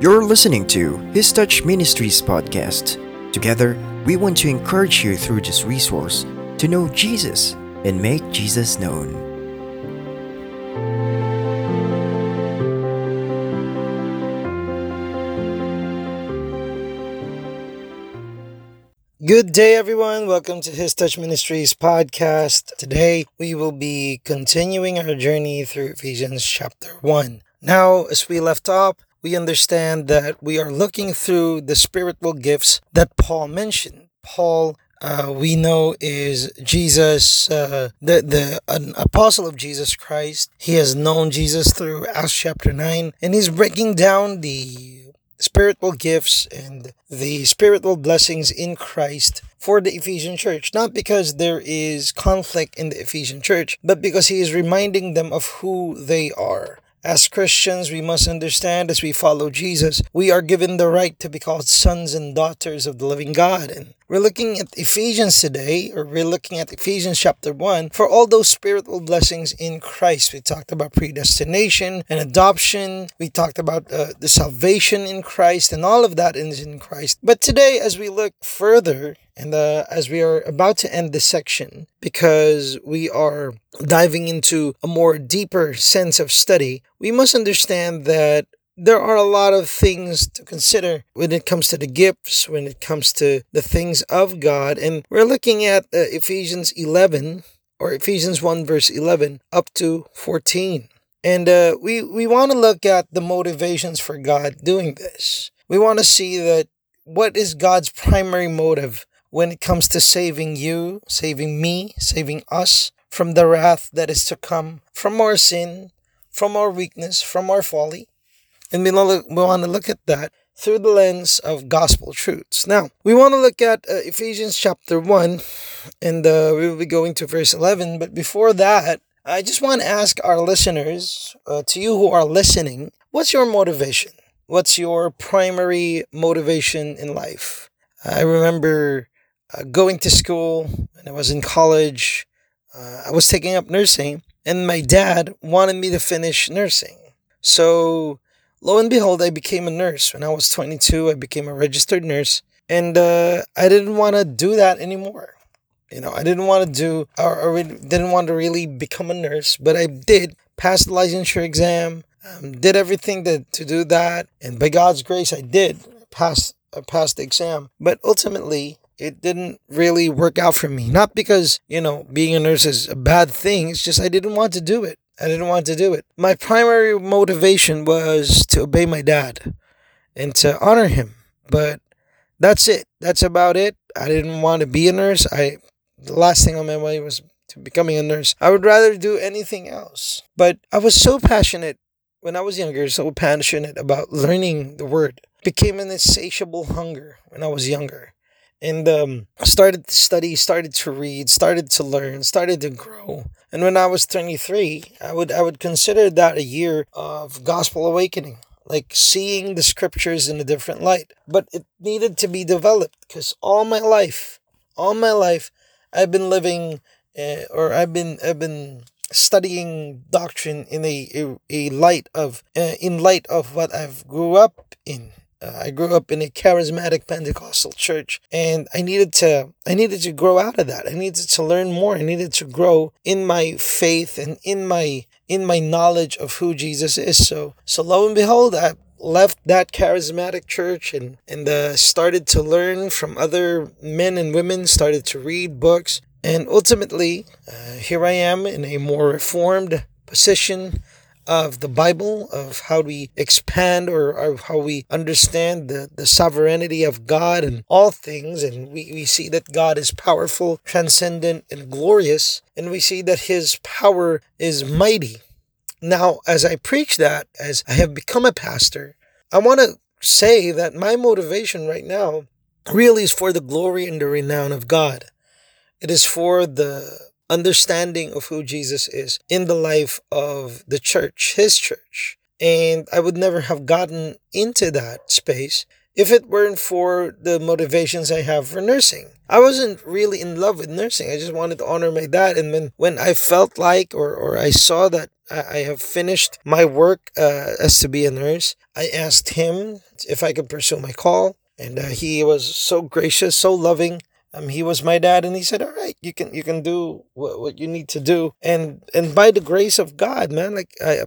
You're listening to His Touch Ministries podcast. Together, we want to encourage you through this resource to know Jesus and make Jesus known. Good day, everyone. Welcome to His Touch Ministries podcast. Today, we will be continuing our journey through Ephesians chapter 1. Now, as we left off, we understand that we are looking through the spiritual gifts that Paul mentioned. Paul, uh, we know, is Jesus, uh, the, the an apostle of Jesus Christ. He has known Jesus through Acts chapter 9, and he's breaking down the spiritual gifts and the spiritual blessings in Christ for the Ephesian church. Not because there is conflict in the Ephesian church, but because he is reminding them of who they are. As Christians, we must understand as we follow Jesus, we are given the right to be called sons and daughters of the living God. And we're looking at Ephesians today, or we're looking at Ephesians chapter 1 for all those spiritual blessings in Christ. We talked about predestination and adoption. We talked about uh, the salvation in Christ, and all of that is in Christ. But today, as we look further, and uh, as we are about to end this section, because we are diving into a more deeper sense of study, we must understand that there are a lot of things to consider when it comes to the gifts, when it comes to the things of God. And we're looking at uh, Ephesians 11 or Ephesians 1, verse 11 up to 14. And uh, we, we want to look at the motivations for God doing this. We want to see that what is God's primary motive when it comes to saving you, saving me, saving us from the wrath that is to come from our sin, from our weakness, from our folly. And we want to look at that through the lens of gospel truths. Now, we want to look at uh, Ephesians chapter 1, and uh, we will be going to verse 11. But before that, I just want to ask our listeners, uh, to you who are listening, what's your motivation? What's your primary motivation in life? I remember uh, going to school and I was in college. Uh, I was taking up nursing, and my dad wanted me to finish nursing. So, lo and behold, I became a nurse. When I was 22, I became a registered nurse, and uh, I didn't want to do that anymore. You know, I didn't want to do, or, or didn't want to really become a nurse, but I did pass the licensure exam, um, did everything to, to do that, and by God's grace, I did pass I passed the exam. But ultimately, it didn't really work out for me. Not because, you know, being a nurse is a bad thing, it's just I didn't want to do it. I didn't want to do it. My primary motivation was to obey my dad and to honor him. But that's it. That's about it. I didn't want to be a nurse. I the last thing on my mind was to becoming a nurse. I would rather do anything else. But I was so passionate when I was younger, so passionate about learning the word. Became an insatiable hunger when I was younger and um, started to study, started to read, started to learn, started to grow. And when I was 23, I would I would consider that a year of gospel awakening, like seeing the scriptures in a different light. But it needed to be developed because all my life, all my life, I've been living, uh, or I've been I've been studying doctrine in a a, a light of uh, in light of what I've grew up in I grew up in a charismatic Pentecostal church and I needed to I needed to grow out of that. I needed to learn more. I needed to grow in my faith and in my in my knowledge of who Jesus is. So so lo and behold, I left that charismatic church and and uh, started to learn from other men and women, started to read books, and ultimately, uh, here I am in a more reformed position of the Bible, of how we expand or, or, how we understand the, the sovereignty of God and all things. And we, we see that God is powerful, transcendent, and glorious. And we see that his power is mighty. Now, as I preach that, as I have become a pastor, I want to say that my motivation right now really is for the glory and the renown of God. It is for the understanding of who Jesus is in the life of the church, his church. And I would never have gotten into that space if it weren't for the motivations I have for nursing. I wasn't really in love with nursing. I just wanted to honor my dad. And when, when I felt like or, or I saw that I, I have finished my work uh, as to be a nurse, I asked him if I could pursue my call. And uh, he was so gracious, so loving. Um, he was my dad, and he said, "All right, you can you can do what, what you need to do." And and by the grace of God, man, like I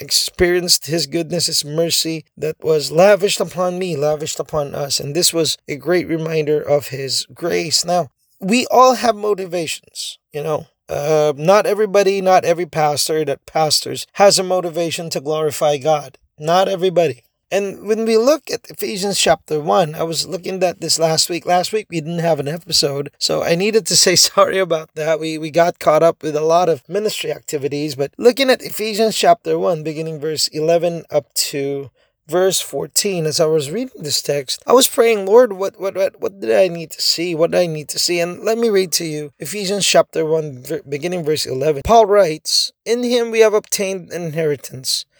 experienced His goodness, His mercy that was lavished upon me, lavished upon us, and this was a great reminder of His grace. Now we all have motivations, you know. Uh, not everybody, not every pastor that pastors has a motivation to glorify God. Not everybody. And when we look at Ephesians chapter 1, I was looking at this last week. Last week we didn't have an episode, so I needed to say sorry about that. We we got caught up with a lot of ministry activities, but looking at Ephesians chapter 1, beginning verse 11 up to verse 14 as i was reading this text i was praying lord what what what, what did i need to see what did i need to see and let me read to you ephesians chapter 1 beginning verse 11 paul writes in him we have obtained inheritance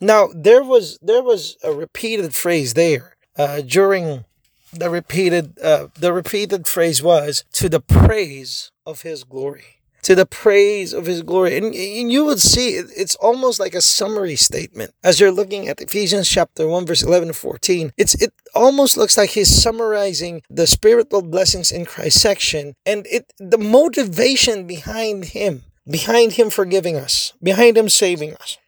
Now there was there was a repeated phrase there uh, during the repeated uh, the repeated phrase was to the praise of His glory, to the praise of His glory, and, and you would see it's almost like a summary statement. As you're looking at Ephesians chapter one verse eleven to fourteen. It's it almost looks like he's summarizing the spiritual blessings in Christ section and it the motivation behind Him, behind Him forgiving us, behind Him saving us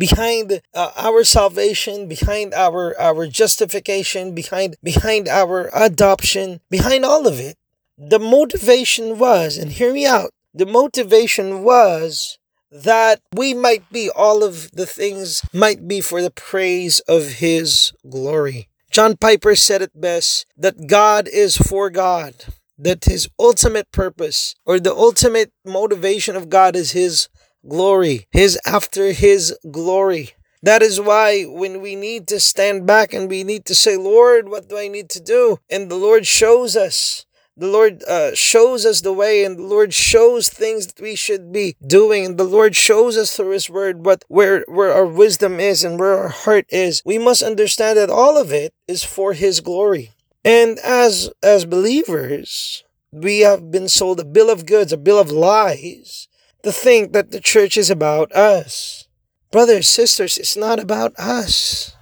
behind uh, our salvation, behind our our justification, behind behind our adoption, behind all of it, the motivation was, and hear me out, the motivation was that we might be all of the things might be for the praise of his glory. John Piper said it best that God is for God, that his ultimate purpose or the ultimate motivation of God is his glory, His after His glory. That is why when we need to stand back and we need to say, Lord, what do I need to do? And the Lord shows us. The Lord uh, shows us the way, and the Lord shows things that we should be doing, and the Lord shows us through His Word what where where our wisdom is and where our heart is. We must understand that all of it is for His glory. And as as believers, we have been sold a bill of goods, a bill of lies, to think that the church is about us. Brothers, sisters, it's not about us.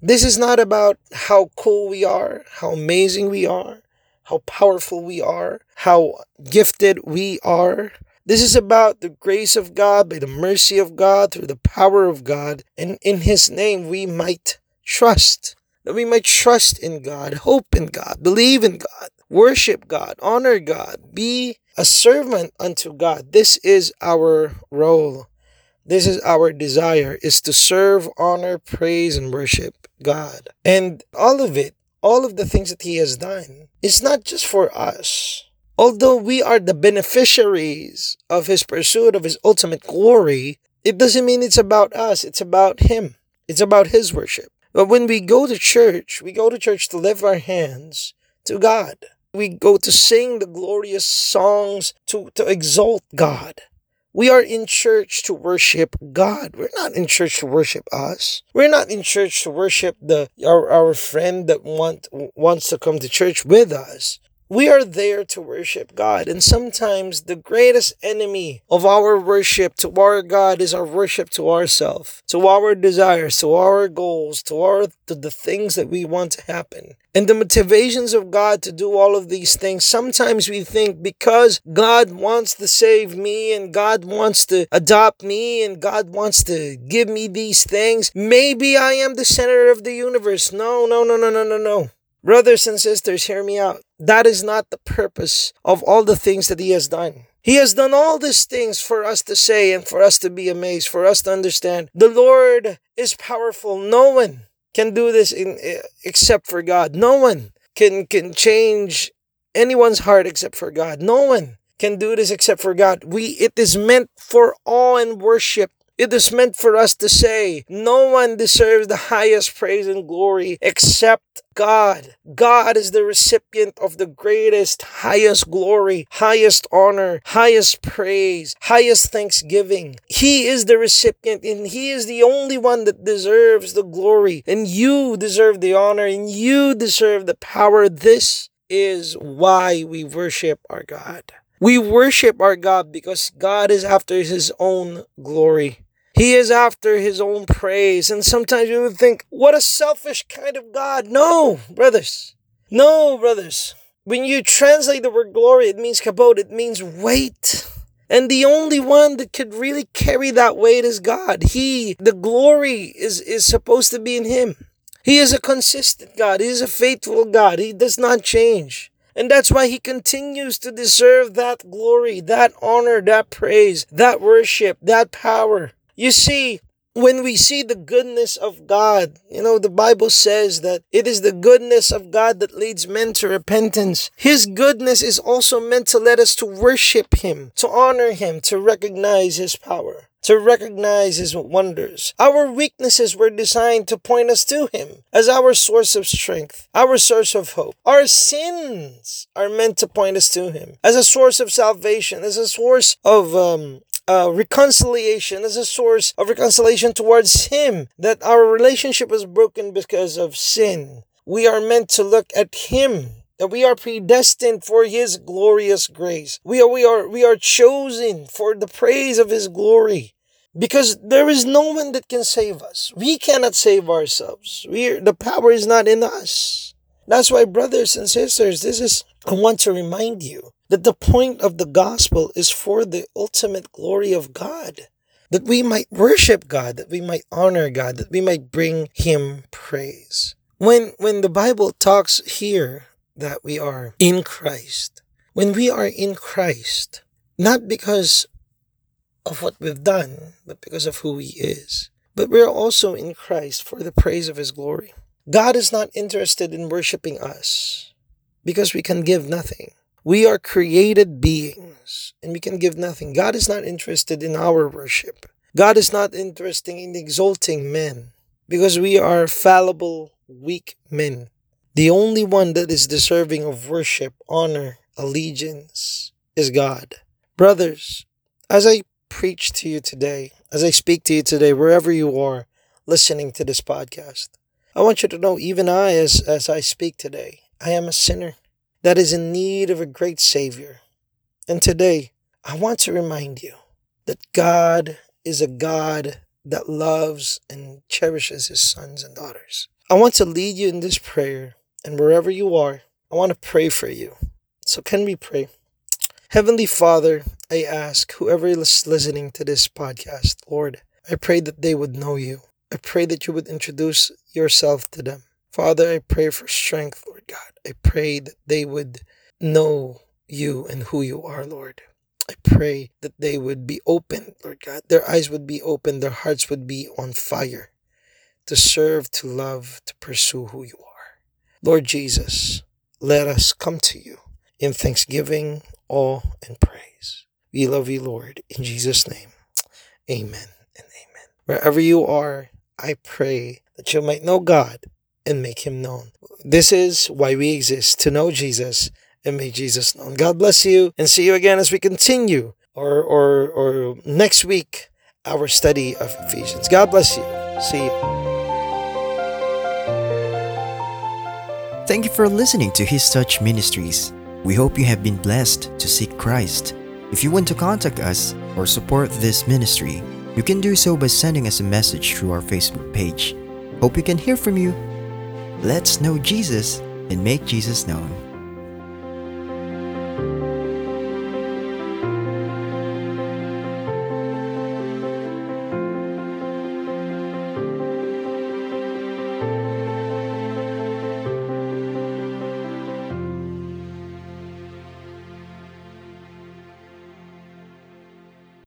This is not about how cool we are, how amazing we are, how powerful we are, how gifted we are. This is about the grace of God, by the mercy of God, through the power of God, and in His name we might trust. That we might trust in God, hope in God, believe in God, worship God, honor God, be a servant unto God. This is our role. This is our desire is to serve, honor, praise and worship God. And all of it, all of the things that he has done, is not just for us. Although we are the beneficiaries of his pursuit of his ultimate glory, it doesn't mean it's about us, it's about him. It's about his worship. But when we go to church, we go to church to lift our hands to God we go to sing the glorious songs to, to exalt God. We are in church to worship God. We're not in church to worship us. We're not in church to worship the our, our friend that want wants to come to church with us. We are there to worship God, and sometimes the greatest enemy of our worship to our God is our worship to ourselves, to our desires, to our goals, to our to the things that we want to happen. And the motivations of God to do all of these things, sometimes we think because God wants to save me and God wants to adopt me and God wants to give me these things, maybe I am the center of the universe. No, no, no, no, no, no, no. Brothers and sisters, hear me out. That is not the purpose of all the things that He has done. He has done all these things for us to say and for us to be amazed, for us to understand. The Lord is powerful. No one can do this in, eh, except for God. No one can can change anyone's heart except for God. No one can do this except for God. We it is meant for awe and worship. It is meant for us to say, no one deserves the highest praise and glory except God. God is the recipient of the greatest, highest glory, highest honor, highest praise, highest thanksgiving. He is the recipient and He is the only one that deserves the glory. And you deserve the honor and you deserve the power. This is why we worship our God. We worship our God because God is after His own glory. He is after his own praise. And sometimes we would think, what a selfish kind of God. No, brothers. No, brothers. When you translate the word glory, it means kabod, it means weight. And the only one that could really carry that weight is God. He, the glory is, is supposed to be in Him. He is a consistent God. He is a faithful God. He does not change. And that's why he continues to deserve that glory, that honor, that praise, that worship, that power. You see, when we see the goodness of God, you know, the Bible says that it is the goodness of God that leads men to repentance. His goodness is also meant to let us to worship Him, to honor Him, to recognize His power, to recognize His wonders. Our weaknesses were designed to point us to Him as our source of strength, our source of hope. Our sins are meant to point us to Him as a source of salvation, as a source of um, uh, reconciliation as a source of reconciliation towards Him, that our relationship was broken because of sin. We are meant to look at Him. That we are predestined for His glorious grace. We are, we are, we are chosen for the praise of His glory because there is no one that can save us. We cannot save ourselves. We are, the power is not in us. That's why, brothers and sisters, this is I want to remind you that the point of the gospel is for the ultimate glory of God. That we might worship God, that we might honor God, that we might bring Him praise. When, when the Bible talks here that we are in Christ, when we are in Christ, not because of what we've done, but because of who He is, but we're also in Christ for the praise of His glory. God is not interested in worshiping us because we can give nothing. We are created beings and we can give nothing. God is not interested in our worship. God is not interested in exalting men because we are fallible, weak men. The only one that is deserving of worship, honor, allegiance is God. Brothers, as I preach to you today, as I speak to you today, wherever you are listening to this podcast, I want you to know, even I, as, as I speak today, I am a sinner that is in need of a great Savior. And today, I want to remind you that God is a God that loves and cherishes his sons and daughters. I want to lead you in this prayer, and wherever you are, I want to pray for you. So, can we pray? Heavenly Father, I ask whoever is listening to this podcast, Lord, I pray that they would know you. I pray that you would introduce yourself to them. Father, I pray for strength, Lord God. I pray that they would know you and who you are, Lord. I pray that they would be open, Lord God. Their eyes would be open, their hearts would be on fire to serve, to love, to pursue who you are. Lord Jesus, let us come to you in thanksgiving, awe, and praise. We love you, Lord. In Jesus' name, amen and amen. Wherever you are, I pray that you might know God and make him known. This is why we exist to know Jesus and make Jesus known. God bless you and see you again as we continue or or or next week our study of Ephesians. God bless you. See you. Thank you for listening to His Touch Ministries. We hope you have been blessed to seek Christ. If you want to contact us or support this ministry, you can do so by sending us a message through our Facebook page. Hope we can hear from you Let's know Jesus and make Jesus known.